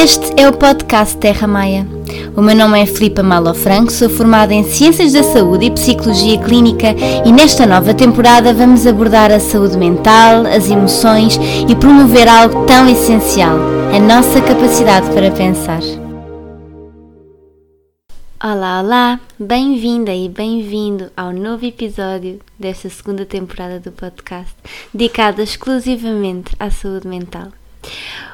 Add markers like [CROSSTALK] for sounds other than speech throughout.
Este é o podcast Terra Maia. O meu nome é Filipa Malo Franco, sou formada em Ciências da Saúde e Psicologia Clínica e nesta nova temporada vamos abordar a saúde mental, as emoções e promover algo tão essencial, a nossa capacidade para pensar. Olá, olá! Bem-vinda e bem-vindo ao novo episódio desta segunda temporada do podcast, dedicado exclusivamente à saúde mental.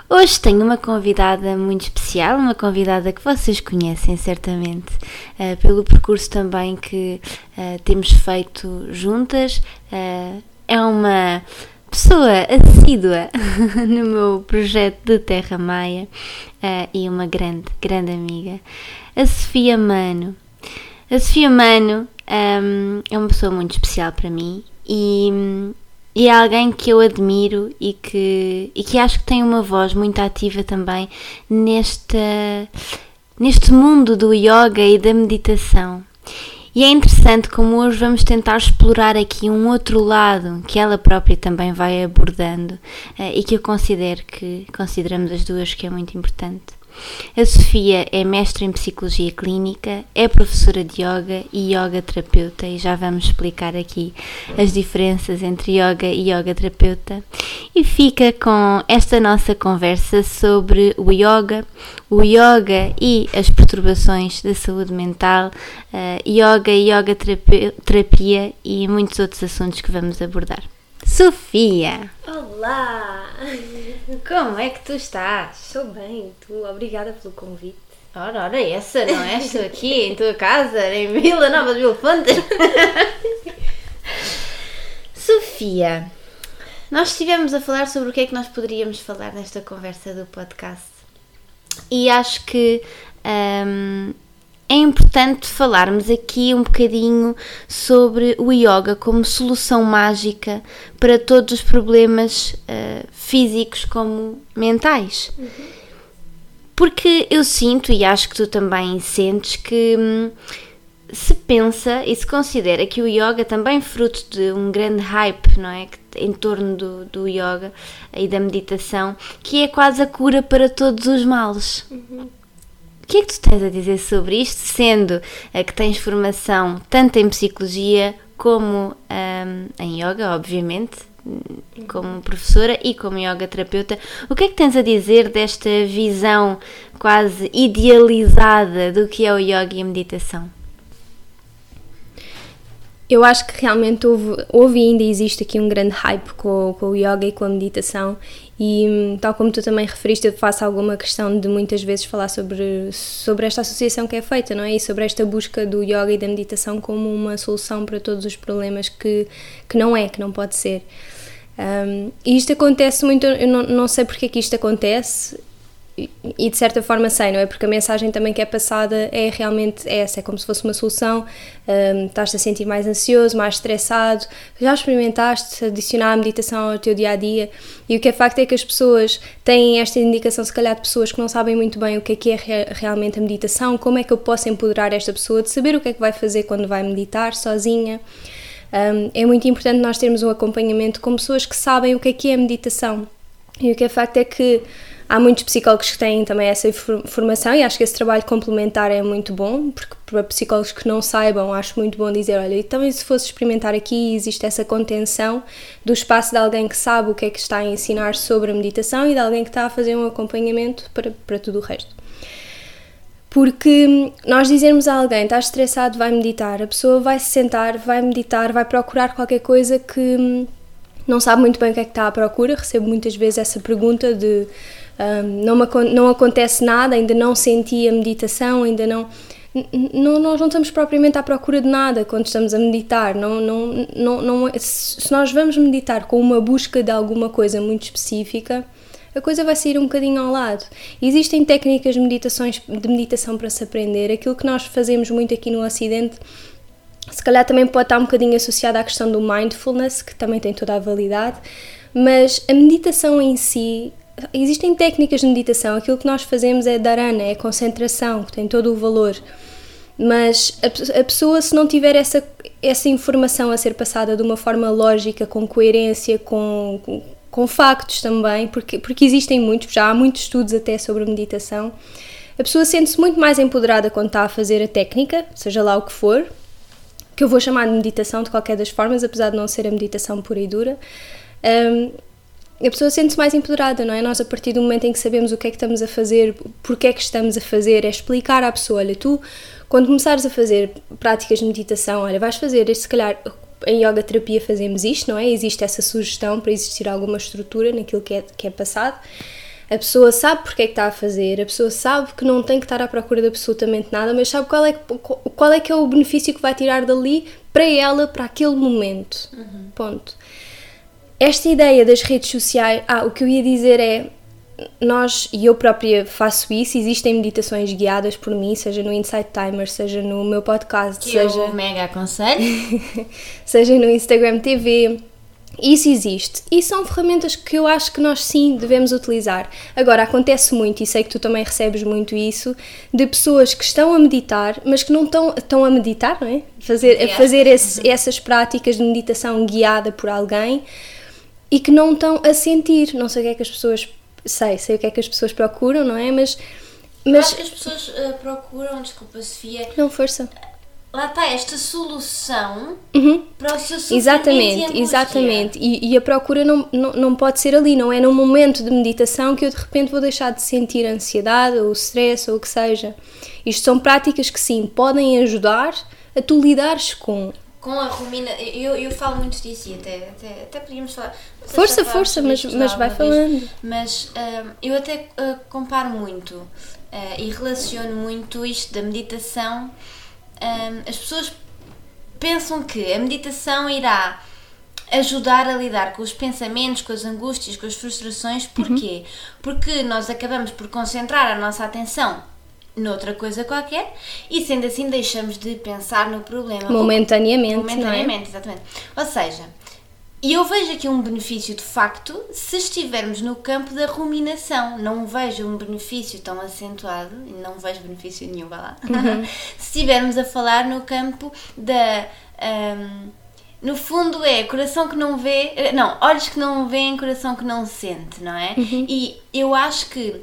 Hoje tenho uma convidada muito especial, uma convidada que vocês conhecem certamente, uh, pelo percurso também que uh, temos feito juntas. Uh, é uma pessoa assídua [LAUGHS] no meu projeto de Terra Maia e uma grande, grande amiga, a Sofia Mano. A Sofia Mano um, ehm, é uma pessoa muito especial para mim e e é alguém que eu admiro e que, e que acho que tem uma voz muito ativa também neste, neste mundo do yoga e da meditação. E é interessante como hoje vamos tentar explorar aqui um outro lado que ela própria também vai abordando eh, e que eu considero que consideramos as duas que é muito importante. A Sofia é mestre em Psicologia Clínica, é professora de Yoga e Yoga Terapeuta, e já vamos explicar aqui as diferenças entre Yoga e Yoga Terapeuta. E fica com esta nossa conversa sobre o Yoga, o Yoga e as perturbações da saúde mental, uh, Yoga e Yoga Terapia e muitos outros assuntos que vamos abordar. Sofia! Olá! Como é que tu estás? Estou bem, tu? Obrigada pelo convite. Ora, ora, essa, não é? Estou aqui em tua casa, em Vila Nova de Mil Fontes. Sofia, nós estivemos a falar sobre o que é que nós poderíamos falar nesta conversa do podcast. E acho que um, é importante falarmos aqui um bocadinho sobre o yoga como solução mágica para todos os problemas uh, físicos como mentais. Uhum. Porque eu sinto, e acho que tu também sentes, que hum, se pensa e se considera que o yoga também fruto de um grande hype, não é? Em torno do, do yoga e da meditação, que é quase a cura para todos os males. Uhum. O que é que tu tens a dizer sobre isto, sendo uh, que tens formação tanto em psicologia como um, em yoga, obviamente, como professora e como yoga terapeuta, o que é que tens a dizer desta visão quase idealizada do que é o yoga e a meditação? Eu acho que realmente houve, houve e ainda existe aqui um grande hype com, com o yoga e com a meditação e hum, tal como tu também referiste, eu faço alguma questão de muitas vezes falar sobre, sobre esta associação que é feita, não é? E sobre esta busca do yoga e da meditação como uma solução para todos os problemas que, que não é, que não pode ser. Um, e isto acontece muito, eu não, não sei porque é que isto acontece, e de certa forma sei, não é? Porque a mensagem também que é passada é realmente essa, é como se fosse uma solução, um, estás-te a sentir mais ansioso, mais estressado, já experimentaste adicionar a meditação ao teu dia a dia e o que é facto é que as pessoas têm esta indicação, se calhar, de pessoas que não sabem muito bem o que é que é realmente a meditação, como é que eu posso empoderar esta pessoa de saber o que é que vai fazer quando vai meditar sozinha. Um, é muito importante nós termos um acompanhamento com pessoas que sabem o que é que é a meditação. E o que é facto é que Há muitos psicólogos que têm também essa formação e acho que esse trabalho complementar é muito bom, porque para psicólogos que não saibam, acho muito bom dizer: olha, então se fosse experimentar aqui, existe essa contenção do espaço de alguém que sabe o que é que está a ensinar sobre a meditação e de alguém que está a fazer um acompanhamento para, para tudo o resto. Porque nós dizermos a alguém, está estressado, vai meditar, a pessoa vai se sentar, vai meditar, vai procurar qualquer coisa que hum, não sabe muito bem o que é que está à procura. Recebo muitas vezes essa pergunta de um, não, não acontece nada, ainda não senti a meditação, ainda não, não. Nós não estamos propriamente à procura de nada quando estamos a meditar. Não, não, não, não, se nós vamos meditar com uma busca de alguma coisa muito específica, a coisa vai sair um bocadinho ao lado. Existem técnicas de, meditações, de meditação para se aprender. Aquilo que nós fazemos muito aqui no Ocidente, se calhar também pode estar um bocadinho associado à questão do mindfulness, que também tem toda a validade, mas a meditação em si existem técnicas de meditação, aquilo que nós fazemos é dharana, é concentração, que tem todo o valor. Mas a, a, pessoa, se não tiver essa, essa informação a ser passada de uma forma lógica, com coerência, com, com, com factos também, porque, porque existem muitos, já há muitos estudos até sobre meditação. A pessoa sente-se muito mais empoderada quando está a fazer a técnica, seja lá o que for, que eu vou chamar de meditação de qualquer das formas, apesar de não ser a meditação pura e dura. Um, a pessoa sente-se mais empoderada, não é? Nós, a partir do momento em que sabemos o que é que estamos a fazer, porque é que estamos a fazer, é explicar à pessoa: olha, tu, quando começares a fazer práticas de meditação, olha, vais fazer, se calhar em yoga terapia fazemos isto, não é? Existe essa sugestão para existir alguma estrutura naquilo que é, que é passado. A pessoa sabe porque é que está a fazer, a pessoa sabe que não tem que estar à procura de absolutamente nada, mas sabe qual é, qual é que é o benefício que vai tirar dali para ela, para aquele momento. Uhum. Ponto. Esta ideia das redes sociais, ah, o que eu ia dizer é, nós, e eu própria faço isso, existem meditações guiadas por mim, seja no Insight Timer, seja no meu podcast, que seja... eu mega aconselho. [LAUGHS] seja no Instagram TV, isso existe e são ferramentas que eu acho que nós sim devemos utilizar. Agora, acontece muito, e sei que tu também recebes muito isso, de pessoas que estão a meditar, mas que não estão, estão a meditar, não é? Fazer, yeah. fazer esse, uhum. essas práticas de meditação guiada por alguém e que não estão a sentir. Não sei o que é que as pessoas. Sei, sei o que é que as pessoas procuram, não é? Mas. mas... Acho que as pessoas uh, procuram, desculpa Sofia. Não, força. Lá está esta solução uhum. para o seu sofrimento Exatamente, e exatamente. E, e, a procura não, não, não pode ser ali, não é num momento de meditação que eu de repente vou deixar de sentir ansiedade ou stress ou o que seja. Isto são práticas que sim, podem ajudar a tu lidares com com a rumina, eu, eu falo muito disso e até, até, até podíamos falar. Força, força, mas, mas vai falando. Vez, mas uh, eu até uh, comparo muito uh, e relaciono muito isto da meditação. as pessoas pensam que a meditação irá ajudar a lidar com os pensamentos, com as angústias, com as frustrações. Porquê? Uhum. Porque nós acabamos por concentrar a nossa atenção noutra coisa qualquer e sendo assim deixamos de pensar no problema. Momentaneamente. Momentaneamente, é? exatamente. Ou seja, e eu vejo aqui um benefício de facto se estivermos no campo da ruminação. Não vejo um benefício tão acentuado, não vejo benefício nenhum, vá lá. Uhum. [LAUGHS] se estivermos a falar no campo da. Um, no fundo é coração que não vê, eh, não, olhos que não veem, coração que não sente, não é? Uhum. E eu acho que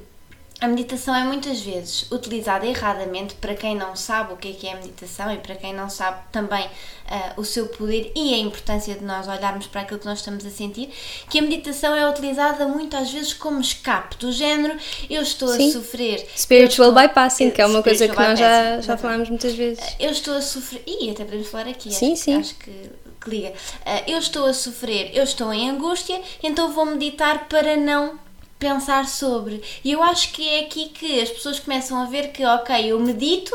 a meditação é muitas vezes utilizada erradamente para quem não sabe o que é que é a meditação e para quem não sabe também uh, o seu poder e a importância de nós olharmos para aquilo que nós estamos a sentir, que a meditação é utilizada muitas vezes como escape do género eu estou Sim. a sofrer. Spiritual estou, bypassing, que é uma coisa que nós já, já falámos muitas vezes. Eu estou a sofrer, e até podemos falar aqui, sim, acho, sim. acho que que liga. Uh, eu estou a sofrer, eu estou em angústia, então vou meditar para não pensar sobre. E eu acho que é aqui que as pessoas começam a ver que, ok, eu medito,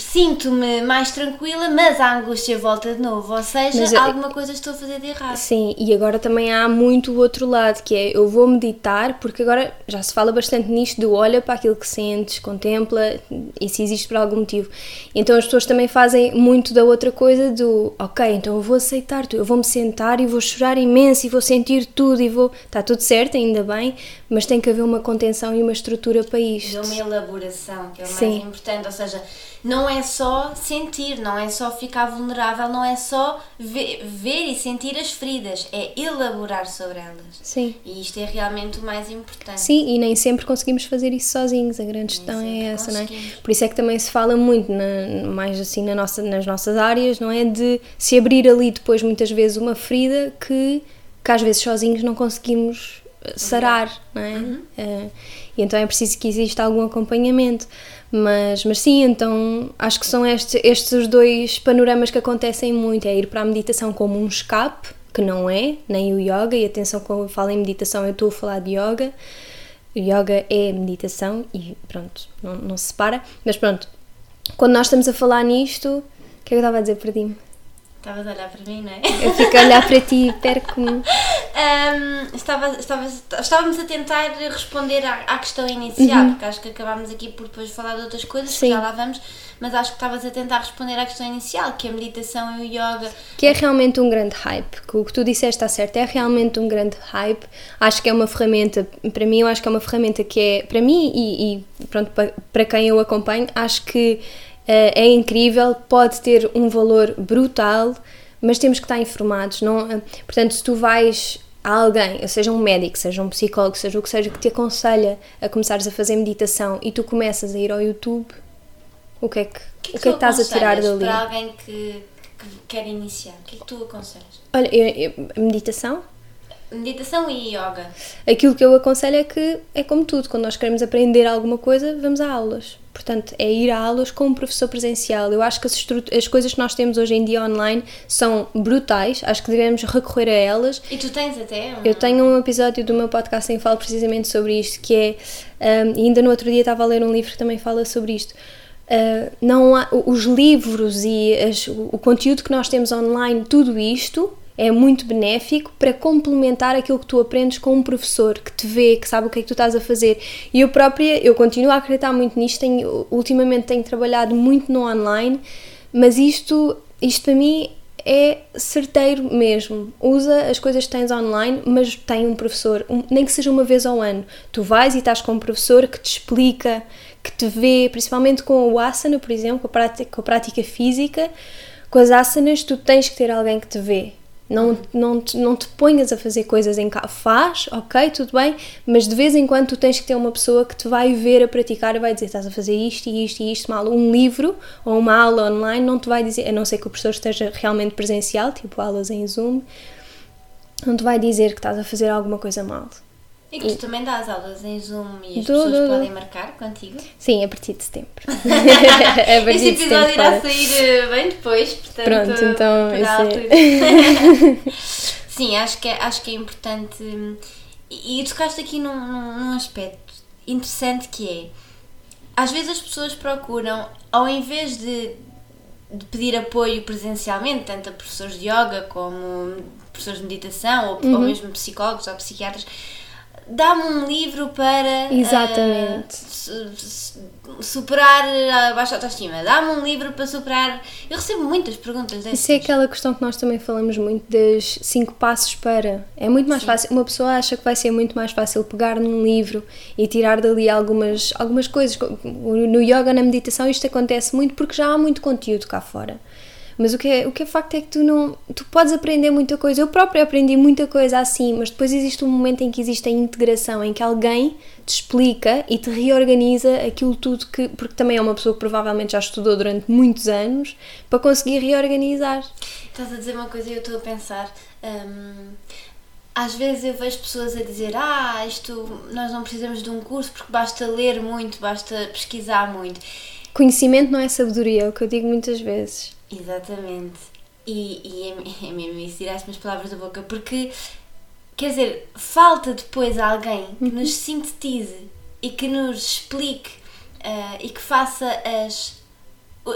sinto-me mais tranquila, mas a angústia volta de novo, ou seja, mas, alguma coisa estou a fazer de errado. Sim, e agora também há muito o outro lado, que é eu vou meditar, porque agora já se fala bastante nisto do olha para aquilo que sentes, contempla, e se existe por algum motivo. Então as pessoas também fazem muito da outra coisa do, ok, então eu vou aceitar tudo, eu vou me sentar e vou chorar imenso e vou sentir tudo e vou, está tudo certo, ainda bem, mas tem que haver uma contenção e uma estrutura para isto. uma elaboração, que é o Sim. mais importante, ou seja, não é só sentir, não é só ficar vulnerável, não é só ver, ver, e sentir as feridas, é elaborar sobre elas. Sim. E isto é realmente o mais importante. Sim, e nem sempre conseguimos fazer isso sozinhos, a grande questão é essa, não é? Por isso é que também se fala muito, na, mais assim na nossa, nas nossas áreas, não é? De se abrir ali depois muitas vezes uma ferida que, que às vezes sozinhos não conseguimos sarar, não é? Uhum. Uh, e então é preciso que exista algum acompanhamento. Mas, mas sim, então acho que são estes, estes os dois panoramas que acontecem muito: é ir para a meditação como um escape, que não é, nem o yoga, e atenção, quando eu falo em meditação, eu estou a falar de yoga. yoga é meditação e pronto, não, não se separa. Mas pronto, quando nós estamos a falar nisto, o que é que eu estava a dizer? Perdi-me. Estavas a olhar para mim, não é? Eu fico a olhar para ti e perco-me. [LAUGHS] Um, estava, estava, estávamos a tentar responder à, à questão inicial, uhum. porque acho que acabámos aqui por depois falar de outras coisas, Sim. que já lá vamos, mas acho que estavas a tentar responder à questão inicial, que é a meditação e o yoga. Que é realmente um grande hype, que o que tu disseste está certo, é realmente um grande hype. Acho que é uma ferramenta, para mim, eu acho que é uma ferramenta que é, para mim e, e pronto, para, para quem eu acompanho, acho que é incrível, pode ter um valor brutal, mas temos que estar informados. Não, eh, portanto, se tu vais há alguém, seja um médico, seja um psicólogo, seja o que seja, que te aconselha a começares a fazer meditação e tu começas a ir ao YouTube, o que é que, que, o que, é que estás a tirar dali? Para alguém que, que quer iniciar, o que é que tu aconselhas? Olha, eu, eu, a meditação? Meditação e yoga. Aquilo que eu aconselho é que é como tudo, quando nós queremos aprender alguma coisa, vamos a aulas. Portanto, é ir a aulas com um professor presencial. Eu acho que as, as, coisas que nós temos hoje em dia online são brutais, acho que devemos recorrer a elas. E tu tens até? Um... Eu tenho um episódio do meu podcast em que falo precisamente sobre isto, que é. Um, ainda no outro dia estava a ler um livro que também fala sobre isto. Uh, não há, os livros e as, o conteúdo que nós temos online, tudo isto é muito benéfico para complementar aquilo que tu aprendes com um professor que te vê, que sabe o que é que tu estás a fazer. E eu própria, eu continuo a acreditar muito nisto, tenho, ultimamente tenho trabalhado muito no online, mas isto, isto para mim é certeiro mesmo. Usa as coisas que tens online, mas tem um professor, um, nem que seja uma vez ao ano. Tu vais e estás com um professor que te explica, que te vê, principalmente com o asana, por exemplo, com a prática, com a prática física. Com as asanas, tu tens que ter alguém que te vê não, não, te, não te ponhas a fazer coisas em casa. Faz, ok, tudo bem, mas de vez em quando tu tens que ter uma pessoa que te vai ver a praticar e vai dizer estás a fazer isto e isto e isto mal. Um livro ou uma aula online não te vai dizer, a não ser que o professor esteja realmente presencial, tipo aulas em Zoom, não te vai dizer que estás a fazer alguma coisa mal. E que tu também dás aulas em Zoom e as do, pessoas do, podem marcar contigo? Sim, a partir de setembro. [LAUGHS] [LAUGHS] a partir este episódio irá sair eh, bem depois, portanto. Pronto, então. É... [LAUGHS] Sim, acho que, é, acho que é importante. E, e tocaste aqui num, num, num aspecto interessante que é. Às vezes as pessoas procuram, ao invés de, de pedir apoio presencialmente, tanto a professores de yoga como professores de meditação, ou, uhum. ou mesmo psicólogos ou psiquiatras, dá-me um livro para Exatamente. Uh, superar a baixa autoestima, dá-me um livro para superar. Eu recebo muitas perguntas dessas. Isso é aquela questão que nós também falamos muito das cinco passos para. É muito mais Sim. fácil. Uma pessoa acha que vai ser muito mais fácil pegar num livro e tirar dali algumas, algumas coisas. No yoga, na meditação, isto acontece muito porque já há muito conteúdo cá fora. Mas o que, é, o que é facto é que tu não. Tu podes aprender muita coisa. Eu própria aprendi muita coisa assim, mas depois existe um momento em que existe a integração, em que alguém te explica e te reorganiza aquilo tudo que. Porque também é uma pessoa que provavelmente já estudou durante muitos anos para conseguir reorganizar. Estás a dizer uma coisa e eu estou a pensar. Hum, às vezes eu vejo pessoas a dizer ah, isto nós não precisamos de um curso porque basta ler muito, basta pesquisar muito. Conhecimento não é sabedoria, é o que eu digo muitas vezes. Exatamente. E, e é, [LAUGHS] é mesmo isso, tiraste-me as palavras da boca, porque, quer dizer, falta depois alguém que uhum. nos sintetize e que nos explique uh, e que faça as,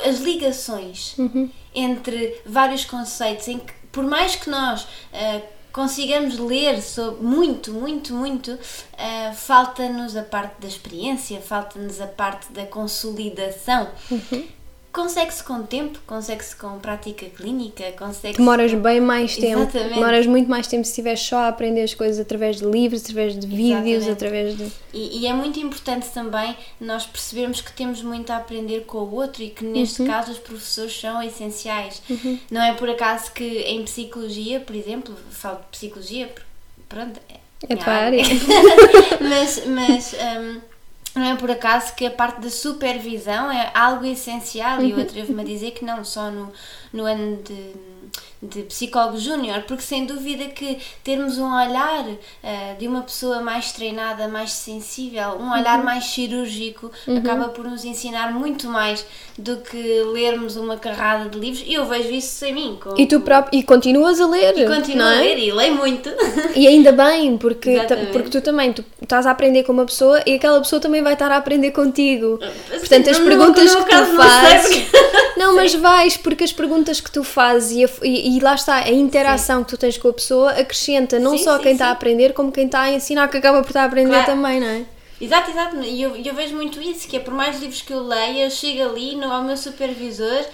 as ligações uhum. entre vários conceitos, em que, por mais que nós uh, consigamos ler sobre muito, muito, muito, uh, falta-nos a parte da experiência, falta-nos a parte da consolidação. Uhum consegue-se com tempo, consegue-se com prática clínica, consegue Demoras bem mais tempo. Exatamente. Demoras muito mais tempo se estiveres só a aprender as coisas através de livros, através de vídeos, Exatamente. através de. E, e, é muito importante também nós percebermos que temos muito a aprender com o outro e que neste uhum. caso os professores são essenciais. Uhum. Não é por acaso que em psicologia, por exemplo, falo de psicologia, pronto, é, é tua área. [LAUGHS] mas. mas [LAUGHS] um, não é por acaso que a parte da supervisão é algo essencial e eu [LAUGHS] atrevo-me a dizer que não só no, no ano de de psicólogo júnior, porque sem dúvida que termos um olhar uh, de uma pessoa mais treinada, mais sensível, um olhar uhum. mais cirúrgico, uhum. acaba por nos ensinar muito mais do que lermos uma carrada de livros. E eu vejo isso em mim. Com, e tu próprio, e continuas a ler. E continuo é? a ler e leio muito. E ainda bem, porque, porque tu também tu estás a aprender com uma pessoa e aquela pessoa também vai estar a aprender contigo. Portanto, as perguntas que tu fazes. [LAUGHS] Não, mas vais, porque as perguntas que tu fazes e, a, e e lá está, a interação sim. que tu tens com a pessoa acrescenta não sim, só sim, quem está a aprender, como quem está a ensinar, que acaba por estar a aprender claro. também, não é? Exato, exato. E eu, eu vejo muito isso, que é por mais livros que eu leia, eu chego ali no, ao meu supervisor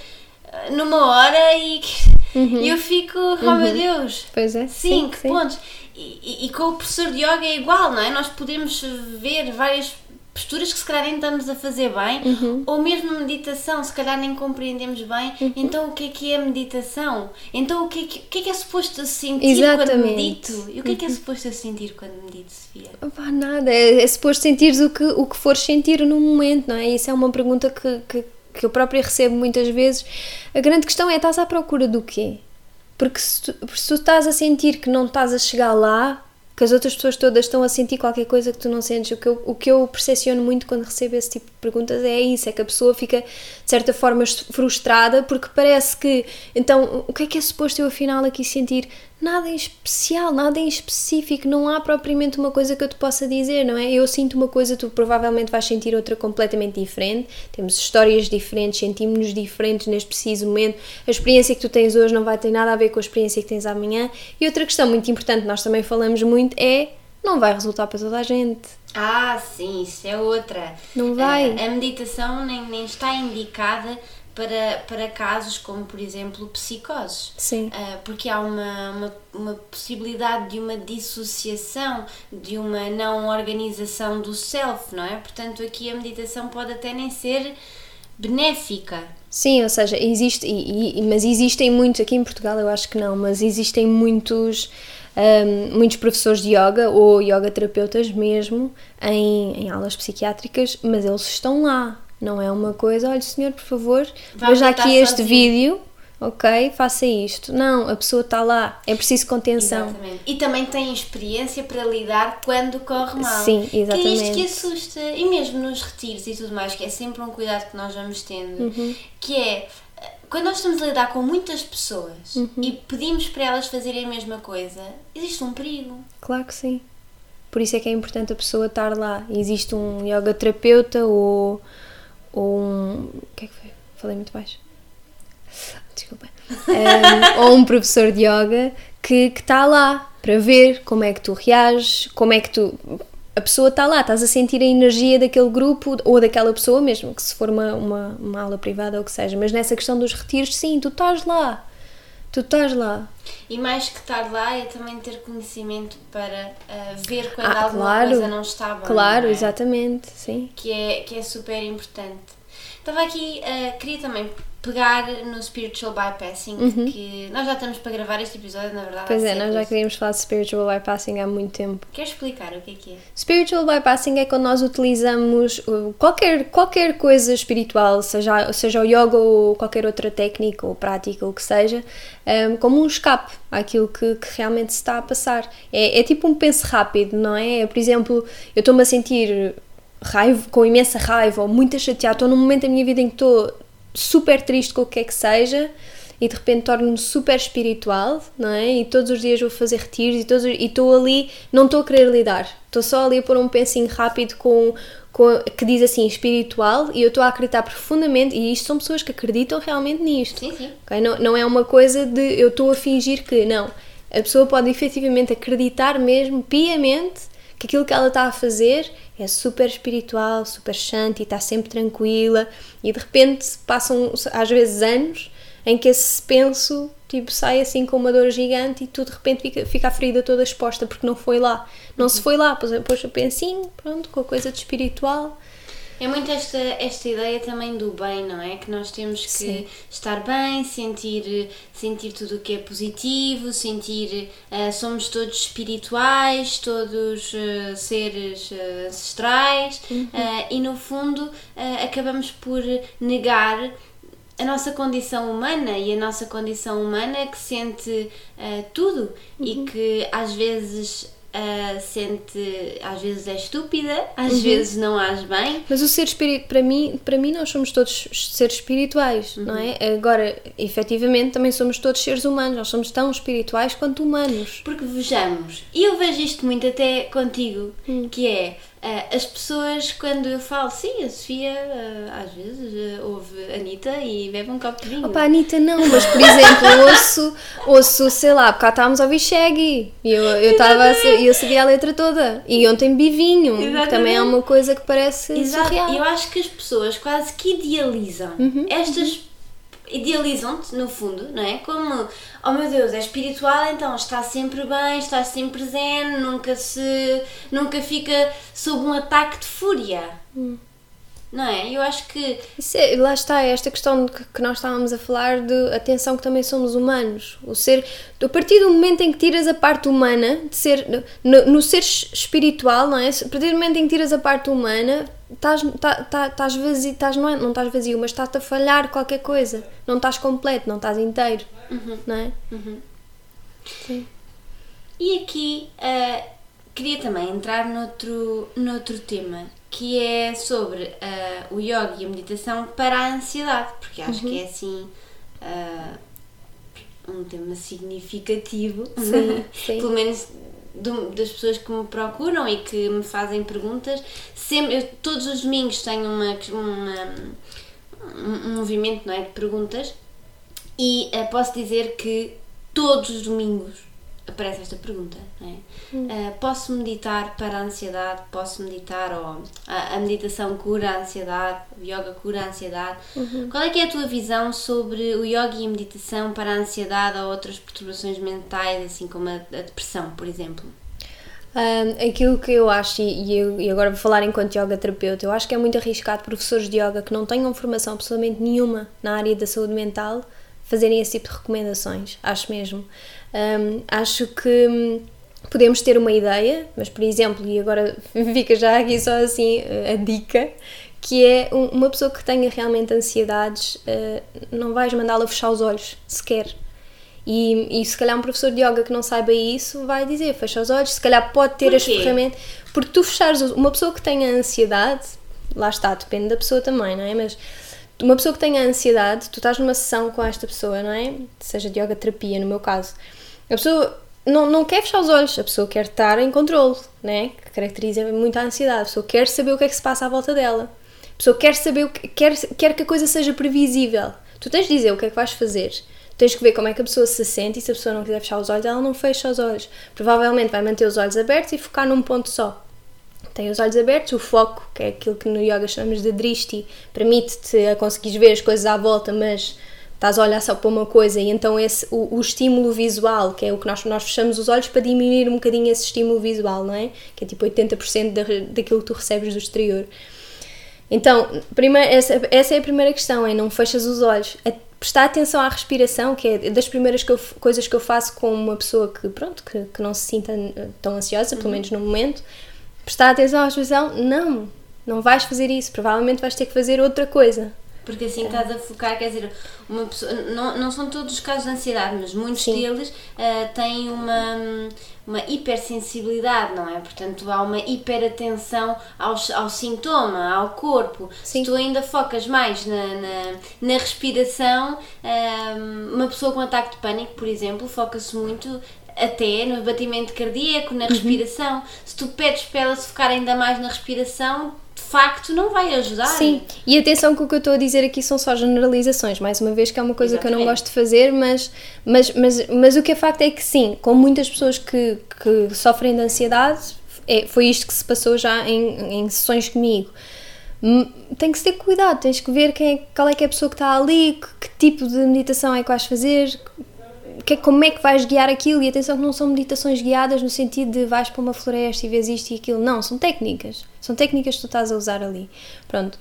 eh, numa hora e [LAUGHS] uhum. eu fico, oh uhum. meu Deus. Pois é. Sim, que pontos. E, e, e, com o professor de yoga é igual, não é? Nós podemos ver várias posturas que se calhar nem estamos a fazer bem, Uhum. ou mesmo meditação, se calhar nem compreendemos bem. Uhum. Então o que é que é meditação? Então o que é que, o que, é, que é suposto eu sentir quando Exatamente. medito? E o que é que é Uhum. suposto eu sentir quando medito, Sofia? Pá, nada, é, é suposto sentires o que, o que fores sentir no momento, não é? Isso é uma pergunta que, que, que eu própria recebo muitas vezes. A grande questão é: estás à procura do quê? Porque se tu, se tu estás a sentir que não estás a chegar lá, que as outras pessoas todas estão a sentir qualquer coisa que tu não sentes, o que eu, o que eu percepciono muito quando recebo esse tipo de perguntas é isso: é que a pessoa fica de certa forma frustrada porque parece que, então, o que é que é suposto eu afinal aqui sentir? Nada em especial, nada em específico, não há propriamente uma coisa que eu te possa dizer, não é? Eu sinto uma coisa, tu provavelmente vais sentir outra completamente diferente. Temos histórias diferentes, sentimos-nos diferentes neste preciso momento. A experiência que tu tens hoje não vai ter nada a ver com a experiência que tens amanhã. E outra questão muito importante, nós também falamos muito, é não vai resultar para toda a gente. Ah, sim, isso é outra. Não vai. Ah, a meditação nem, nem está indicada para, para casos como, por exemplo, psicoses. Sim. Ah, porque há uma, uma, uma possibilidade de uma dissociação, de uma não organização do self, não é? Portanto, aqui a meditação pode até nem ser benéfica. Sim, ou seja, existe, e, e- mas existem muitos, aqui em Portugal eu acho que não, mas existem muitos, hum, muitos professores de yoga ou yoga terapeutas mesmo em, em aulas psiquiátricas, mas eles estão lá, não é uma coisa, olha senhor, por favor, veja aqui este sozinho." vídeo, ok, faça isto. Não, a pessoa está lá, é preciso contenção. Exatamente. E também tem experiência para lidar quando corre mal. Sim, Que é isto que exatamente. assusta. E mesmo nos retiros e tudo mais, que é sempre um cuidado que nós vamos tendo, Uhum. que é quando nós estamos a lidar com muitas pessoas Uhum. e pedimos para elas fazerem a mesma coisa, existe um perigo. Claro que sim. Por isso é que é importante a pessoa estar lá. Existe um yoga terapeuta ou, ou um. O que é que foi? Falei muito baixo. Desculpa. Um, ou um professor de yoga que está lá para ver como é que tu reages, como é que tu. A pessoa está lá, estás a sentir a energia daquele grupo ou daquela pessoa mesmo, que se for uma, uma, uma aula privada ou o que seja. Mas nessa questão dos retiros, sim, tu estás lá. Tu estás lá. E mais que estar lá é também ter conhecimento para ah, ver quando Ah, alguma claro. coisa não está bem. Claro, é? exatamente, sim. que é, que é super importante. Estava aqui, uh, queria também pegar no spiritual bypassing, que nós já estamos para gravar este episódio, na verdade. Uhum. Pois é, nós já queríamos falar de spiritual bypassing há muito tempo. Queres explicar o que é que é? Spiritual bypassing é quando nós utilizamos uh, qualquer, qualquer coisa espiritual, seja, seja o yoga ou qualquer outra técnica ou prática, ou o que seja, um, como um escape àquilo que, que realmente se está a passar. É, é tipo um penso rápido, não é? Por exemplo, eu estou-me a sentir raiva, com imensa raiva ou muito chateada, estou num momento da minha vida em que estou super triste com o que é que seja e de repente torno-me super espiritual, não é? E todos os dias vou fazer retiros e todos- e estou ali, não estou a querer lidar, estou só ali a pôr um pensinho rápido com, com que diz assim espiritual e eu estou a acreditar profundamente e isto são pessoas que acreditam realmente nisto. Sim, sim. ok? Não, não é uma coisa de eu estou a fingir que, não. A pessoa pode efetivamente acreditar mesmo, piamente, que aquilo que ela está a fazer é super espiritual, super shanti, está sempre tranquila e de repente passam às vezes anos em que esse penso tipo, sai assim com uma dor gigante e tu de repente fica, fica a ferida toda exposta porque não foi lá. Não se foi lá, pois eu pensinho, pronto, com a coisa de espiritual. É muito esta, esta ideia também do bem, não é? Que nós temos que Sim. estar bem, sentir, sentir tudo o que é positivo, sentir. ah, somos todos espirituais, todos ah, seres ah, ancestrais ah, e no fundo acabamos por negar a nossa condição humana e a nossa condição humana que sente ah, tudo e que às vezes ah, sente, às vezes é estúpida, às vezes não age bem. Mas o ser espírito, para mim, para mim nós somos todos seres espirituais, não é? Agora, efetivamente, também somos todos seres humanos, nós somos tão espirituais quanto humanos. Porque vejamos, e eu vejo isto muito até contigo, que é as pessoas quando eu falo, sim, a Sofia ah, às vezes ah, ouve Anitta e bebe um copo de vinho. Opa, Anitta não, mas por exemplo, [LAUGHS] ouço, ouço, sei lá, porque cá estávamos a ouvir Shaggy e eu, eu, estava a sa- eu sabia a letra toda. E ontem vi vinho, que Exatamente. também é uma coisa que parece Exato, surreal. eu acho que as pessoas quase que idealizam estas. Idealizam-te, no fundo, não é? Como, oh meu Deus, é espiritual, então está sempre bem, está sempre zen, nunca se. nunca fica sob um ataque de fúria. Hum. Não é? Eu acho que. É, lá está, é esta questão que, que nós estávamos a falar de atenção que também somos humanos. O ser. A partir do momento em que tiras a parte humana, de ser. No, no ser espiritual, não é? A partir do momento em que tiras a parte humana, estás, tá, tá, estás vazio, estás, não, é, não estás vazio, mas estás a falhar qualquer coisa. Não estás completo, não estás inteiro. Uhum. Não é? Uhum. Sim. E aqui uh, queria também entrar noutro, noutro tema que é sobre uh, o yoga e a meditação para a ansiedade, porque acho uhum. que é assim uh, um tema significativo, sim, sim. pelo menos do, das pessoas que me procuram e que me fazem perguntas. Sempre, eu, todos os domingos tenho uma, uma um, um movimento não é, de perguntas e uh, posso dizer que todos os domingos aparece esta pergunta, é? Hum. Uh, posso meditar para a ansiedade? Posso meditar ou a, a meditação cura a ansiedade? O yoga cura a ansiedade? Uhum. Qual é que é a tua visão sobre o yoga e a meditação para a ansiedade ou outras perturbações mentais, assim como a, a depressão, por exemplo? Um, aquilo que eu acho, e, eu, e agora vou falar enquanto yoga terapeuta, eu acho que é muito arriscado professores de yoga que não tenham formação absolutamente nenhuma na área da saúde mental fazerem esse tipo de recomendações, acho mesmo. Um, acho que hum, podemos ter uma ideia, mas por exemplo, e agora [LAUGHS] fica já aqui só assim a dica, que é uma pessoa que tenha realmente ansiedades, uh, não vais mandá-la fechar os olhos sequer. E, e se calhar um professor de yoga que não saiba isso vai dizer fecha os olhos, se calhar pode ter as ferramentas. Porque tu fechares uma pessoa que tenha ansiedade, lá está, depende da pessoa também, não é? Mas uma pessoa que tenha ansiedade, tu estás numa sessão com esta pessoa, não é? Seja de yoga terapia, no meu caso a pessoa não, não quer fechar os olhos, a pessoa quer estar em controle, né? que caracteriza muito a ansiedade. A pessoa quer saber o que é que se passa à volta dela. A pessoa quer saber, que, quer, quer que a coisa seja previsível. Tu tens de dizer o que é que vais fazer. Tens que ver como é que a pessoa se sente e se a pessoa não quiser fechar os olhos, ela não fecha os olhos. Provavelmente vai manter os olhos abertos e focar num ponto só. Tem os olhos abertos, o foco, que é aquilo que no yoga chamamos de drishti, permite-te a ver as coisas à volta, mas estás a olhar só para uma coisa e então esse, o, o, estímulo visual, que é o que nós, nós fechamos os olhos para diminuir um bocadinho esse estímulo visual, não é? Que é tipo 80% da, daquilo que tu recebes do exterior. Então, primeiro, essa, essa é a primeira questão, é não fechas os olhos. A, prestar atenção à respiração, que é das primeiras que eu, coisas que eu faço com uma pessoa que, pronto, que, que não se sinta tão ansiosa, pelo uhum. menos no momento. Prestar atenção à respiração, não, não vais fazer isso, provavelmente vais ter que fazer outra coisa. Porque assim estás a focar, quer dizer, uma pessoa, não, não são todos os casos de ansiedade, mas muitos Sim. deles uh, têm uma, uma hipersensibilidade, não é? Portanto, há uma hiperatenção ao, ao sintoma, ao corpo. Sim. Se tu ainda focas mais na, na, na respiração, uh, uma pessoa com ataque de pânico, por exemplo, foca-se muito até no batimento cardíaco, na uhum. respiração. Uhum. Se tu pedes para ela se focar ainda mais na respiração, facto não vai ajudar. Sim, e atenção que o que eu estou a dizer aqui são só generalizações, mais uma vez que é uma coisa Exatamente. que eu não gosto de fazer, mas, mas, mas, mas o que é facto é que sim, com muitas pessoas que, que sofrem de ansiedade, é, foi isto que se passou já em, em sessões comigo. Tem que ter cuidado, tens que ver quem é, qual é que é a pessoa que está ali, que, que tipo de meditação é que vais fazer, que, como é que vais guiar aquilo? E atenção que não são meditações guiadas no sentido de vais para uma floresta e vês isto e aquilo. Não, são técnicas. São técnicas que tu estás a usar ali. Pronto.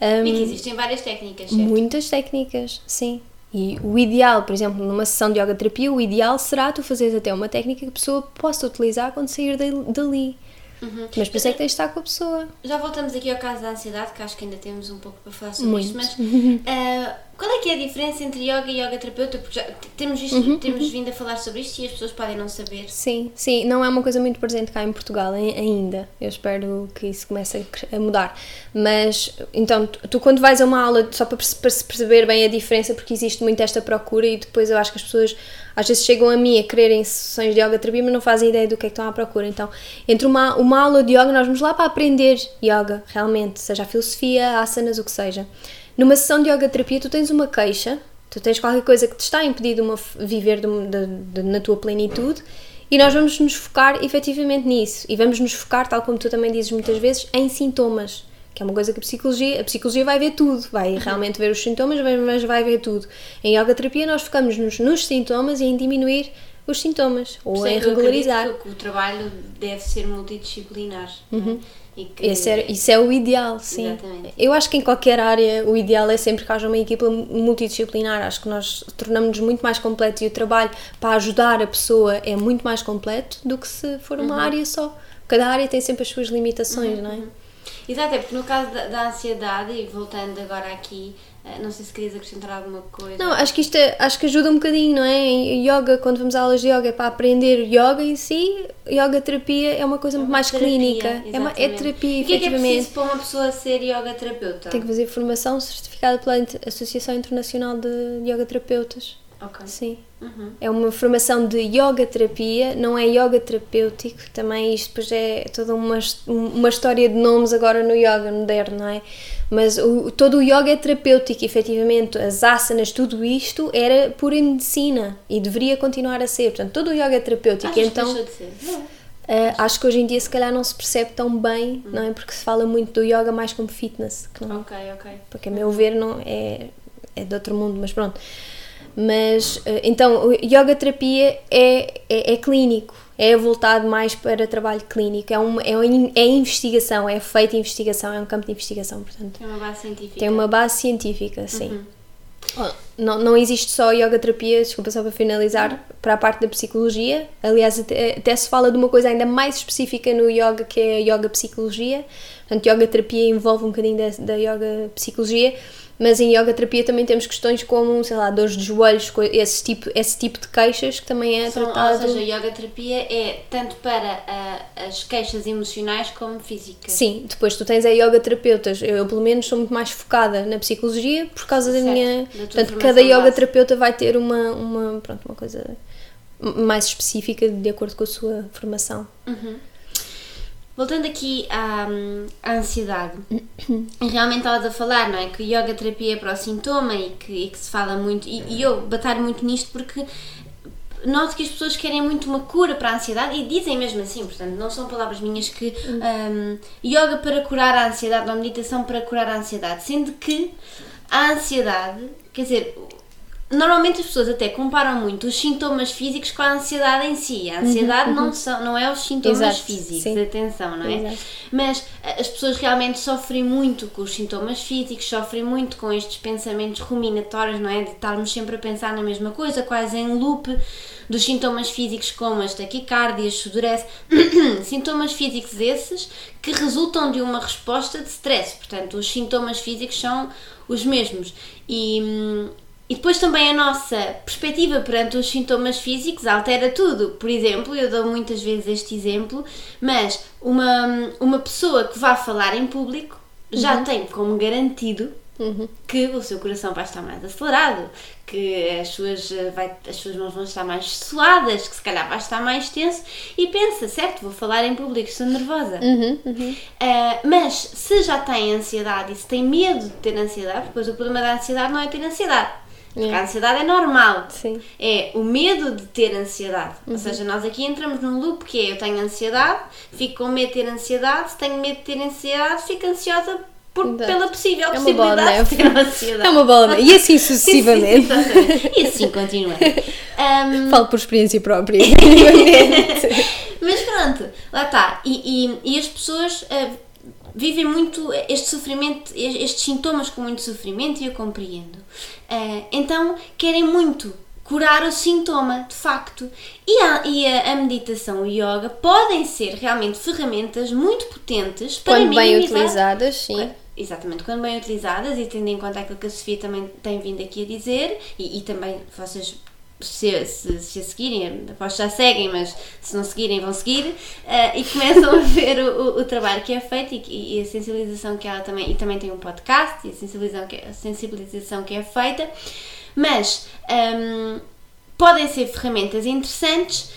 Um, e que existem várias técnicas, certo? Muitas técnicas, sim. E o ideal, por exemplo, numa sessão de yoga terapia, o ideal será tu fazeres até uma técnica que a pessoa possa utilizar quando sair dali. Uhum. Mas por isso é que tens de estar com a pessoa. Já voltamos aqui ao caso da ansiedade, que acho que ainda temos um pouco para falar sobre Muito. isto, mas uh, [LAUGHS] qual é que é a diferença entre yoga e yoga terapeuta? Porque já temos, visto, uhum, temos uhum. vindo a falar sobre isto e as pessoas podem não saber. Sim, sim, não é uma coisa muito presente cá em Portugal ainda. Eu espero que isso comece a mudar. Mas, então, tu, tu quando vais a uma aula, só para, para se perceber bem a diferença, porque existe muito esta procura e depois eu acho que as pessoas às vezes chegam a mim a quererem sessões de yoga terapia, mas não fazem ideia do que é que estão à procura. Então, entre uma, uma aula de yoga, nós vamos lá para aprender yoga, realmente, seja a filosofia, asanas, o que seja. Numa sessão de yoga terapia, tu tens uma queixa, tu tens qualquer coisa que te está a impedir de uma, viver de, de, de, na tua plenitude e nós vamos nos focar efetivamente nisso e vamos nos focar, tal como tu também dizes muitas vezes, em sintomas, que é uma coisa que a psicologia, a psicologia vai ver tudo, vai uhum. realmente ver os sintomas, mas vai ver tudo. Em yoga terapia nós focamos nos, nos sintomas e em diminuir os sintomas ou é que regularizar. que o trabalho deve ser multidisciplinar. é? E que- Esse é, isso é o ideal, sim. Exatamente. Eu acho que em qualquer área o ideal é sempre que haja uma equipa multidisciplinar. Acho que nós tornamos-nos muito mais completos e o trabalho para ajudar a pessoa é muito mais completo do que se for Uhum. uma área só. Cada área tem sempre as suas limitações, não é? Exato, é porque no caso da, da ansiedade, e voltando agora aqui, não sei se querias acrescentar alguma coisa. Não, acho que isto é- acho que ajuda um bocadinho, não é? Yoga, quando vamos a aulas de yoga é para aprender yoga em si, yoga terapia é uma coisa muito mais Terapia, clínica. É, uma, é terapia, E o que é que é efetivamente. preciso para uma pessoa ser yoga terapeuta? Tem que fazer formação certificada pela Associação Internacional de Yoga Terapeutas. Ok. Sim. Uhum. É uma formação de yoga terapia, não é yoga terapêutico, também isto depois é toda uma, uma história de nomes agora no yoga moderno, não é? Mas o, todo o yoga é terapêutico, efetivamente, as asanas, tudo isto era pura medicina e deveria continuar a ser. Portanto, todo o yoga é terapêutico. Achas então, que de ser? Não. Uh, acho que hoje em dia se calhar não se percebe tão bem, não é? Porque se fala muito do yoga mais como fitness, que não, Ok, ok. porque a meu ver não é, é de outro mundo, mas pronto. Mas uh, então, yoga terapia é, é, é clínico, é voltado mais para trabalho clínico, é, uma, é, é investigação, é feita investigação, é um campo de investigação, portanto. Tem uma base científica. Tem uma base científica, sim. Oh, Não, não existe só yoga terapia, desculpa só para finalizar, para a parte da psicologia. Aliás, até, até se fala de uma coisa ainda mais específica no yoga, que é a yoga psicologia. Portanto, yoga terapia envolve um bocadinho da, da yoga psicologia, mas em yoga terapia também temos questões como, sei lá, dores de joelhos, esse tipo, esse tipo de queixas que também é São, tratado. Ou seja, a yoga terapia é tanto para ah, as queixas emocionais como físicas. Sim, depois tu tens a yoga terapeutas. Eu, pelo menos, sou muito mais focada na psicologia por causa da Certo, minha. da Portanto, cada yoga base. terapeuta vai ter uma, uma, pronto, uma coisa mais específica de acordo com a sua formação. Voltando aqui à, à ansiedade, realmente estavas a falar, não é? Que yoga terapia é para o sintoma e que, e que se fala muito, e, e eu batalho muito nisto porque noto que as pessoas querem muito uma cura para a ansiedade e dizem mesmo assim, portanto, não são palavras minhas que hum, yoga para curar a ansiedade ou meditação para curar a ansiedade, sendo que a ansiedade, quer dizer, Normalmente as pessoas até comparam muito os sintomas físicos com a ansiedade em si. A ansiedade não, são, não é os sintomas Exato, físicos, sim. atenção, não é? Exato. Mas as pessoas realmente sofrem muito com os sintomas físicos, sofrem muito com estes pensamentos ruminatórios, não é? De estarmos sempre a pensar na mesma coisa, quase em loop dos sintomas físicos como as taquicardias, sudorese, [CLEARS THROAT] sintomas físicos esses que resultam de uma resposta de stress. Portanto, os sintomas físicos são os mesmos. E, hum, e depois também a nossa perspectiva perante os sintomas físicos altera tudo. Por exemplo, eu dou muitas vezes este exemplo, mas uma, uma pessoa que vá falar em público já tem como garantido que o seu coração vai estar mais acelerado, que as suas, eh, vai, as suas mãos vão estar mais suadas, que se calhar vai estar mais tenso e pensa, certo, vou falar em público, estou nervosa. Ah, mas se já tem ansiedade e se tem medo de ter ansiedade, depois o problema da ansiedade não é ter ansiedade. Porque a ansiedade é normal. Sim. É o medo de ter ansiedade. Ou seja, nós aqui entramos num loop que é eu tenho ansiedade, fico com medo de ter ansiedade, se tenho medo de ter ansiedade, fico ansiosa por, pela possível É uma bola de possibilidade de ter neve. ansiedade. É uma bola de neve. E assim [LAUGHS] sucessivamente. Sim, e assim continuando. Ahm, [LAUGHS] Falo por experiência própria. [LAUGHS] Mas pronto, lá está. E, e, e as pessoas ah, vivem muito este sofrimento, estes sintomas com muito sofrimento e eu compreendo. Ah, então querem muito curar o sintoma, de facto. E a, e a, a meditação e o yoga podem ser realmente ferramentas muito potentes para Quando bem minimizar- utilizadas, sim. Exatamente, quando bem utilizadas e tendo em conta aquilo que a Sofia também tem vindo aqui a dizer e, e também vocês se, se, se a seguirem, que já seguem, mas se não seguirem vão seguir eh, e começam a [LAUGHS] ver o, o, o trabalho que é feito e, e a sensibilização que ela também, e também tem um podcast e a sensibilização que, a sensibilização que é feita, mas hum, podem ser ferramentas interessantes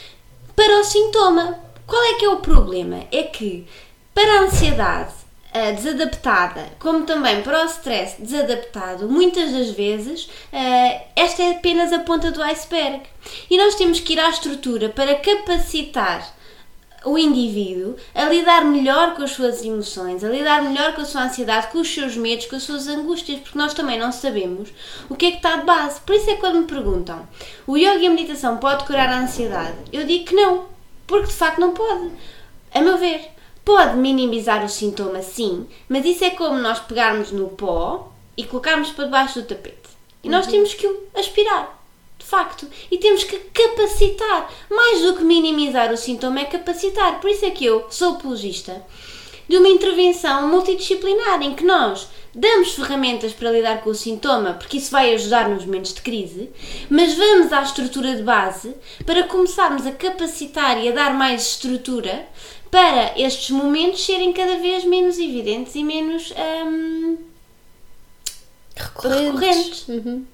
para o sintoma. Qual é que é o problema? É que para a ansiedade ah, desadaptada, como também para o stress desadaptado, muitas das vezes ah, esta é apenas a ponta do iceberg. E nós temos que ir à estrutura para capacitar o indivíduo a lidar melhor com as suas emoções, a lidar melhor com a sua ansiedade, com os seus medos, com as suas angústias, porque nós também não sabemos o que é que está de base. Por isso é que quando me perguntam o yoga e a meditação pode curar a ansiedade, eu digo que não, porque de facto não pode. A meu ver, pode minimizar o sintoma sim, mas isso é como nós pegarmos no pó e colocarmos para debaixo do tapete. E nós uhum. temos que o aspirar facto. E temos que capacitar. Mais do que minimizar o sintoma, é capacitar. Por isso é que eu sou apologista de uma intervenção multidisciplinar em que nós damos ferramentas para lidar com o sintoma, porque isso vai ajudar nos momentos de crise, mas vamos à estrutura de base para começarmos a capacitar e a dar mais estrutura para estes momentos serem cada vez menos evidentes e menos hum, recorrentes. recorrentes. Uhum.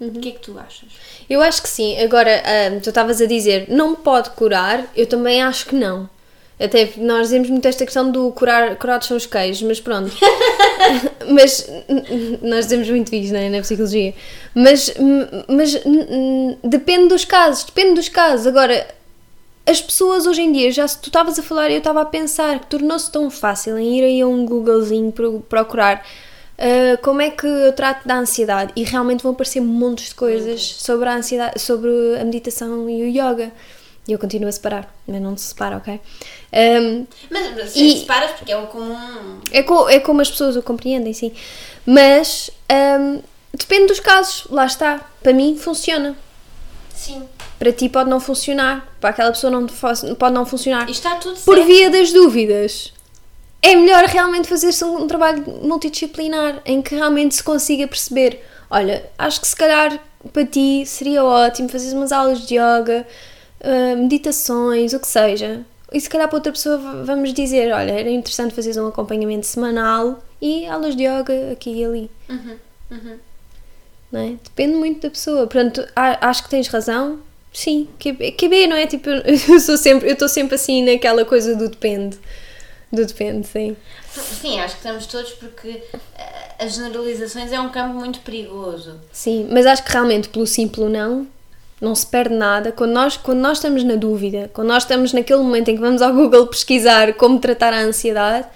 Uhum. O que é que tu achas? Eu acho que sim. Agora, um, tu estavas a dizer não pode curar, eu também acho que não. Até nós dizemos muito esta questão do curar, curados são os queijos, mas pronto. [LAUGHS] mas nós dizemos muito isso né, na psicologia. Mas, mas depende dos casos, depende dos casos. Agora, as pessoas hoje em dia, já se tu estavas a falar, eu estava a pensar que tornou-se tão fácil em ir aí a um Googlezinho procurar uh, como é que eu trato da ansiedade e realmente vão aparecer montes de coisas sobre a ansiedade, sobre a meditação e o yoga. E eu continuo a separar, mas não se separa, ok? Um, mas se e, separas porque é o comum. É, co, é como as pessoas o compreendem, sim. Mas um, depende dos casos, lá está. Para mim funciona. Sim. Para ti pode não funcionar, para aquela pessoa não pode não funcionar. E está tudo Por via das dúvidas é melhor realmente fazer-se um, trabalho multidisciplinar em que realmente se consiga perceber: olha, acho que se calhar para ti seria ótimo fazer umas aulas de yoga, uh, meditações, o que seja. E se calhar para outra pessoa vamos dizer: olha, era interessante fazer um acompanhamento semanal e aulas de yoga aqui e ali. Uhum, uhum. Não é? Depende muito da pessoa. Portanto, acho que tens razão. Sim, bem, não é? Tipo, [LAUGHS] eu sou sempre, eu estou sempre assim naquela coisa do depende. Do depende, sim. Sim, acho que estamos todos porque eh, as generalizações é um campo muito perigoso. Sim, mas acho que realmente pelo simples não, não se perde nada. Quando nós, quando nós estamos na dúvida, quando nós estamos naquele momento em que vamos ao Google pesquisar como tratar a ansiedade,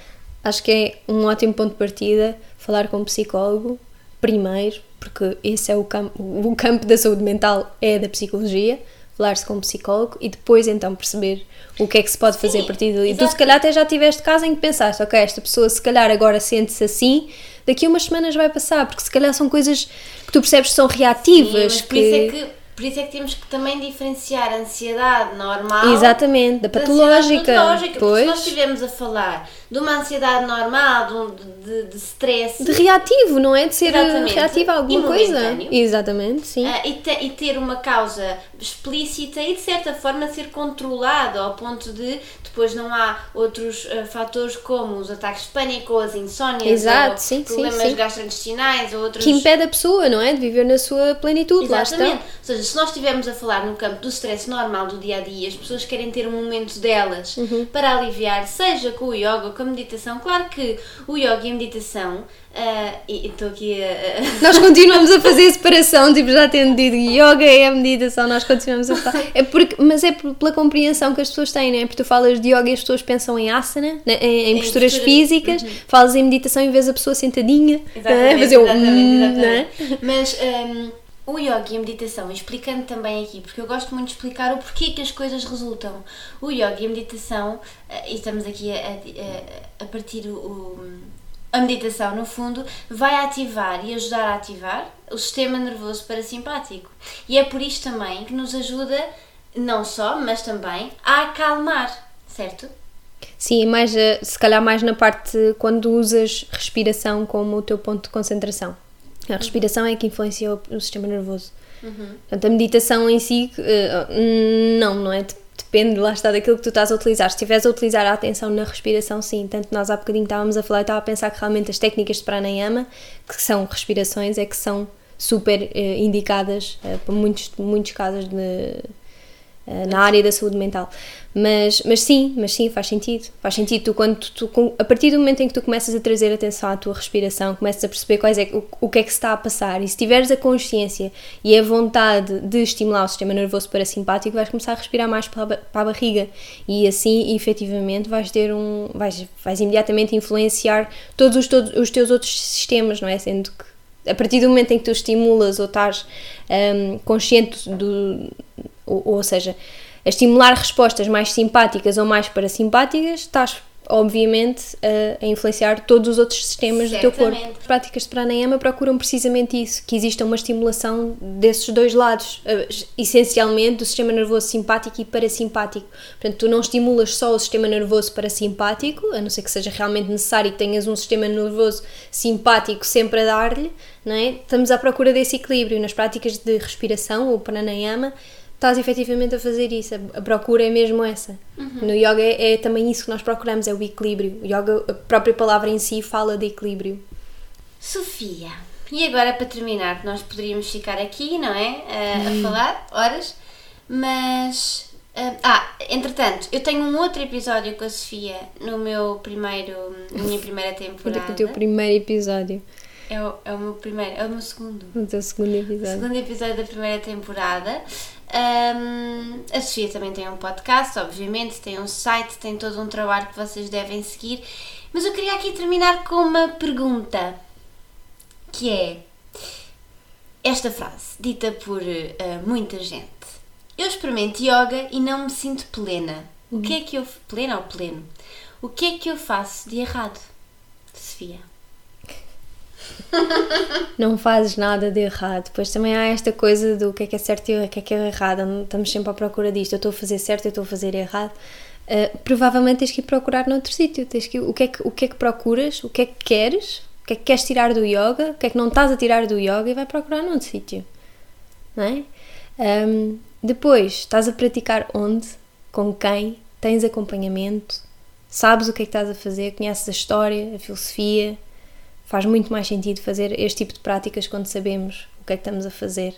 acho que é um ótimo ponto de partida falar com um psicólogo, primeiro, porque esse é o campo, o campo da saúde mental é da psicologia falar-se com um psicólogo e depois então perceber o que é que se pode fazer Sim, a partir dali. E tu se calhar até já tiveste caso em que pensaste, ok, esta pessoa se calhar agora sente-se assim, daqui a umas semanas vai passar, porque se calhar são coisas que tu percebes que são reativas. Sim, que... Por, isso é que, por isso é que temos que também diferenciar a ansiedade normal Exatamente, da patológica. Da patológica pois. se nós estivermos a falar de uma ansiedade normal, de, de, de stress. De reativo, não é? De ser Exatamente. reativo a alguma coisa. Exatamente, sim. Uh, e, te, e, ter uma causa explícita e de certa forma ser controlado ao ponto de depois não há outros uh, fatores como os ataques de pânico ou as insónias Exato, ou sim, problemas sim, sim. gastrointestinais ou outros... Que impede a pessoa, não é? De viver na sua plenitude, Exatamente. Ou seja, se nós estivermos a falar no campo do stress normal do dia a dia, as pessoas querem ter um momento delas uhum. para aliviar, seja com o yoga com a meditação. Claro que o yoga e a meditação Uh, e estou aqui a. [LAUGHS] Nós continuamos a fazer separação, tipo, já tendo dito yoga é a meditação, nós continuamos a falar. É porque, mas é pela compreensão que as pessoas têm, não é? Porque tu falas de yoga e as pessoas pensam em asana, né? em, em, posturas postura... físicas, uhum. falas em meditação e vês a pessoa sentadinha, exatamente, fazer o. Exatamente, é? Mas. Um, o yoga e a meditação, explicando também aqui, porque eu gosto muito de explicar o porquê que as coisas resultam. O yoga e a meditação, eh, e estamos aqui a, a, a partir o, a meditação, no fundo, vai ativar e ajudar a ativar o sistema nervoso parasimpático. E é por isto também que nos ajuda, não só, mas também, a acalmar, certo? Sim, mais, eh, se calhar mais na parte quando usas respiração como o teu ponto de concentração. A respiração é que influencia o, sistema nervoso. Uhum. Portanto, a meditação em si, uh, não, não é? depende, lá está, daquilo que tu estás a utilizar. Se estiveres a utilizar a atenção na respiração, sim. Tanto nós há bocadinho estávamos a falar, estava a pensar que realmente as técnicas de pranayama, que são respirações, é que são super eh, indicadas eh, para muitos, muitos casos de, uh, na área da saúde mental. Mas, mas sim, mas sim, faz sentido. Faz sentido tu, quando tu, a partir do momento em que tu começas a trazer atenção à tua respiração, começas a perceber quais é, o, o que é que se está a passar e se tiveres a consciência e a vontade de estimular o sistema nervoso parasimpático, vais começar a respirar mais para a, para a barriga e assim, efetivamente, vais ter um. vais, vais imediatamente influenciar todos os, todos os teus outros sistemas, não é? Sendo que a partir do momento em que tu estimulas ou estás um, consciente do. Ou, ou seja, a estimular respostas mais simpáticas ou mais parasimpáticas, estás obviamente a, a, influenciar todos os outros sistemas Certamente. do teu corpo. As práticas de pranayama procuram precisamente isso, que exista uma estimulação desses dois lados, uh, essencialmente do sistema nervoso simpático e parasimpático. Portanto, tu não estimulas só o sistema nervoso parasimpático, a não ser que seja realmente necessário que tenhas um sistema nervoso simpático sempre a dar-lhe, não é? Estamos à procura desse equilíbrio nas práticas de respiração, o pranayama, estás efetivamente a fazer isso. A procura é mesmo essa. Uhum. No yoga é, é, também isso que nós procuramos, é o equilíbrio. O yoga, a própria palavra em si fala de equilíbrio. Sofia, e agora para terminar, nós poderíamos ficar aqui, não é? Uh, a falar horas, mas. Uh, ah, entretanto, eu tenho um outro episódio com a Sofia no meu primeiro. na minha primeira [LAUGHS] temporada. O teu primeiro episódio. É o, é o meu primeiro, é o meu segundo. O teu segundo episódio. O segundo episódio da primeira temporada. Um, a Sofia também tem um podcast, obviamente, tem um site, tem todo um trabalho que vocês devem seguir. Mas eu queria aqui terminar com uma pergunta que é esta frase, dita por uh, muita gente. Eu experimento yoga e não me sinto plena. O que é que eu. plena ou pleno? O que é que eu faço de errado? Sofia. Não fazes nada de errado. Depois também há esta coisa do que é que é certo e o que é que é errado. Estamos sempre à procura disto. Eu estou a fazer certo, eu estou a fazer errado. Uh, provavelmente tens que ir procurar noutro sítio. Tens que, o, que é que, o que é que procuras? O que é que queres? O que é que queres tirar do yoga? O que é que não estás a tirar do yoga? E vai procurar noutro sítio. Não é? Um, depois, estás a praticar onde? Com quem? Tens acompanhamento? Sabes o que é que estás a fazer? Conheces a história, a filosofia? Faz muito mais sentido fazer este tipo de práticas quando sabemos o que é que estamos a fazer.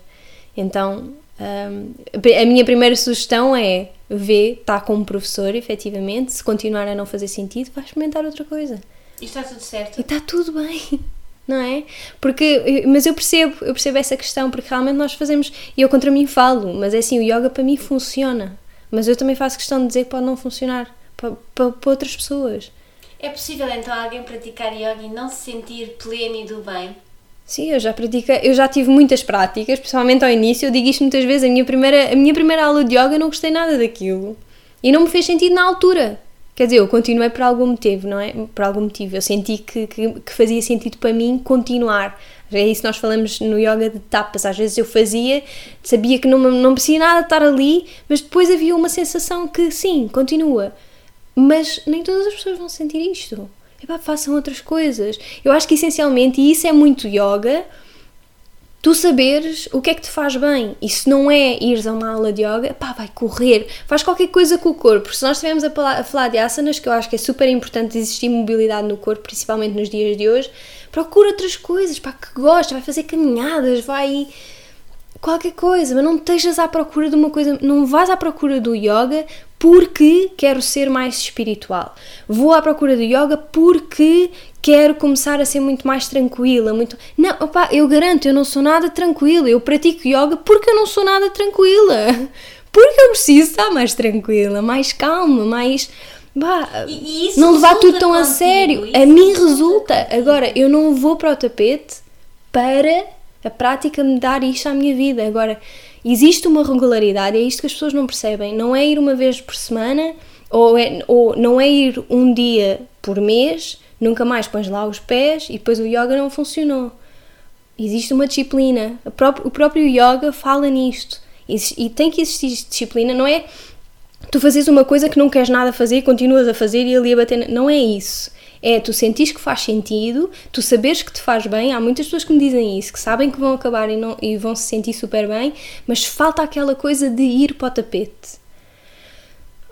Então, um, a minha primeira sugestão é ver, está com um professor, efetivamente, se continuar a não fazer sentido, vai experimentar outra coisa. E está tudo certo. E está tudo bem. [LAUGHS] Não é? Porque, mas eu percebo, eu percebo essa questão, porque realmente nós fazemos, e eu contra mim falo, mas é assim, o yoga para mim funciona, mas eu também faço questão de dizer que pode não funcionar para, para, para outras pessoas. É possível então alguém praticar yoga e não se sentir pleno e do bem? Sim, eu já pratiquei, eu já tive muitas práticas, principalmente ao início, eu digo isto muitas vezes, a minha primeira, a minha primeira aula de yoga eu não gostei nada daquilo. E não me fez sentido na altura. Quer dizer, eu continuei por algum motivo, não é? Por algum motivo. Eu senti que, que, que fazia sentido para mim continuar. É isso que nós falamos no yoga de tapas. Às vezes eu fazia, sabia que não, não precisava nada estar ali, mas depois havia uma sensação que sim, continua. Mas nem todas as pessoas vão sentir isto. Epá, façam outras coisas. Eu acho que essencialmente, e isso é muito yoga, tu saberes o que é que te faz bem. E se não é ires a uma aula de yoga, pá, vai correr, faz qualquer coisa com o corpo. Se nós estivermos a falar de asanas, que eu acho que é super importante existir mobilidade no corpo, principalmente nos dias de hoje, procura outras coisas, pá, que gosta, vai fazer caminhadas, vai qualquer coisa, mas não estejas à procura de uma coisa, não vás à procura do yoga porque quero ser mais espiritual. Vou à procura do yoga porque quero começar a ser muito mais tranquila, muito Não, opa, eu garanto, eu não sou nada tranquila. Eu pratico yoga porque eu não sou nada tranquila. [LAUGHS] Porque eu preciso estar mais tranquila, mais calma, mais Bah, e, e não levar tudo tão contigo, a sério. A mim resulta. Contigo. Agora, eu não vou para o tapete para a prática me dar isto à minha vida. Agora, existe uma regularidade, é isto que as pessoas não percebem. Não é ir uma vez por semana ou, é, ou não é ir um dia por mês, nunca mais pões lá os pés e depois o yoga não funcionou. Existe uma disciplina. O próprio yoga fala nisto. E tem que existir disciplina, não é tu fazes uma coisa que não queres nada fazer continuas a fazer e ali a bater. Não é isso. É tu sentires que faz sentido, tu saberes que te faz bem. Há muitas pessoas que me dizem isso, que sabem que vão acabar e, não, e vão se sentir super bem, mas falta aquela coisa de ir para o tapete.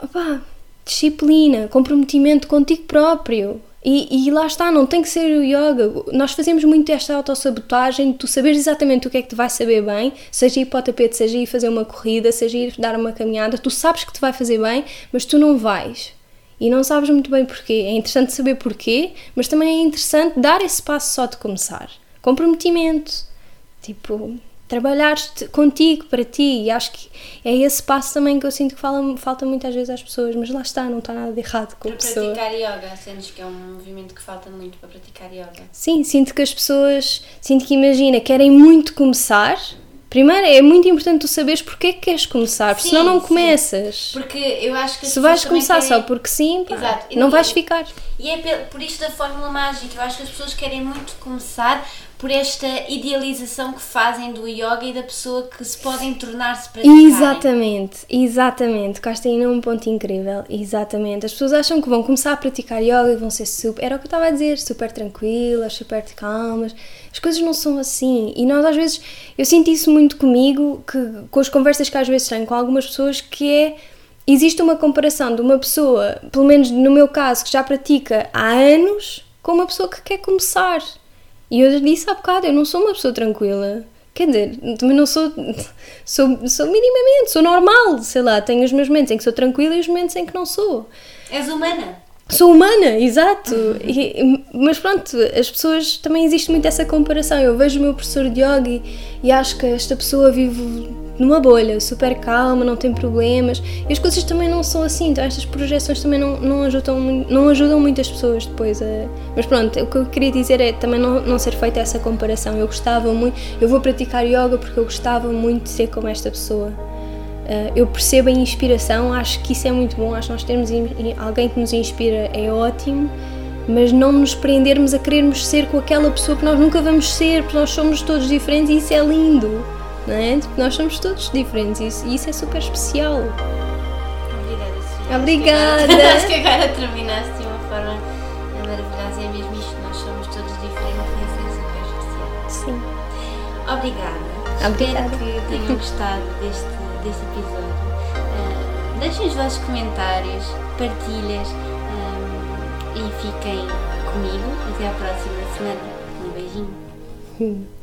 Opa, disciplina, comprometimento contigo próprio. E, e, lá está, não tem que ser o yoga. Nós fazemos muito esta autossabotagem de tu saberes exatamente o que é que te vai saber bem, seja ir para o tapete, seja ir fazer uma corrida, seja ir dar uma caminhada, tu sabes que te vai fazer bem, mas tu não vais. E não sabes muito bem porquê. É interessante saber porquê, mas também é interessante dar esse passo só de começar. Comprometimento. Tipo, trabalhar contigo, para ti, e acho que é esse passo também que eu sinto que fala, falta muitas vezes às pessoas, mas lá está, não está nada de errado com para a pessoa. Para praticar yoga, sentes que é um movimento que falta muito para praticar yoga? Sim, sinto que as pessoas, sinto que imagina, querem muito começar, Primeiro é muito importante tu saberes porque é que queres começar, porque sim, senão não sim. começas. Porque eu acho que Se vais começar querem... só porque sim, pá, Exato. não vais ficar. E é por isto da fórmula mágica, eu acho que as pessoas querem muito começar por esta idealização que fazem do yoga e da pessoa que se podem tornar-se praticarem. Exatamente, exatamente. Cá aí num ponto incrível. Exatamente. As pessoas acham que vão começar a praticar yoga e vão ser super. Era o que eu estava a dizer, super tranquilas, super calmas. As coisas não são assim. E nós, às vezes, eu sinto isso muito comigo, que, com as conversas que às vezes tenho com algumas pessoas, que é existe uma comparação de uma pessoa, pelo menos no meu caso, que já pratica há anos, com uma pessoa que quer começar. E eu disse há bocado, eu não sou uma pessoa tranquila. Quer dizer, também não sou, sou. Sou minimamente, sou normal, sei lá. Tenho os meus momentos em que sou tranquila e os momentos em que não sou. És humana. Sou humana, exato. E, mas pronto, as pessoas. Também existe muito essa comparação. Eu vejo o meu professor de yoga e, e acho que esta pessoa vive numa bolha, super calma, não tem problemas. E as coisas também não são assim, então estas projeções também não, não, ajudam, não ajudam muitas pessoas depois a. Mas pronto, o que eu queria dizer é também não, não ser feita essa comparação. Eu gostava muito, eu vou praticar yoga porque eu gostava muito de ser como esta pessoa. Uh, eu percebo a inspiração, acho que isso é muito bom, acho que nós termos alguém que nos inspira é ótimo, mas não nos prendermos a querermos ser com aquela pessoa que nós nunca vamos ser, porque nós somos todos diferentes e isso é lindo não é? Tipo, nós somos todos diferentes e isso, isso é super especial. Obrigada. Obrigada! Acho que agora terminaste de uma forma maravilhosa e é mesmo isto, nós somos todos diferentes e isso é super especial. Sim. Obrigada. Obrigada. Espero que tenham gostado deste, deste episódio. Uh, deixem os vossos comentários, partilhas um, e fiquem comigo. Até à próxima semana. Um beijinho.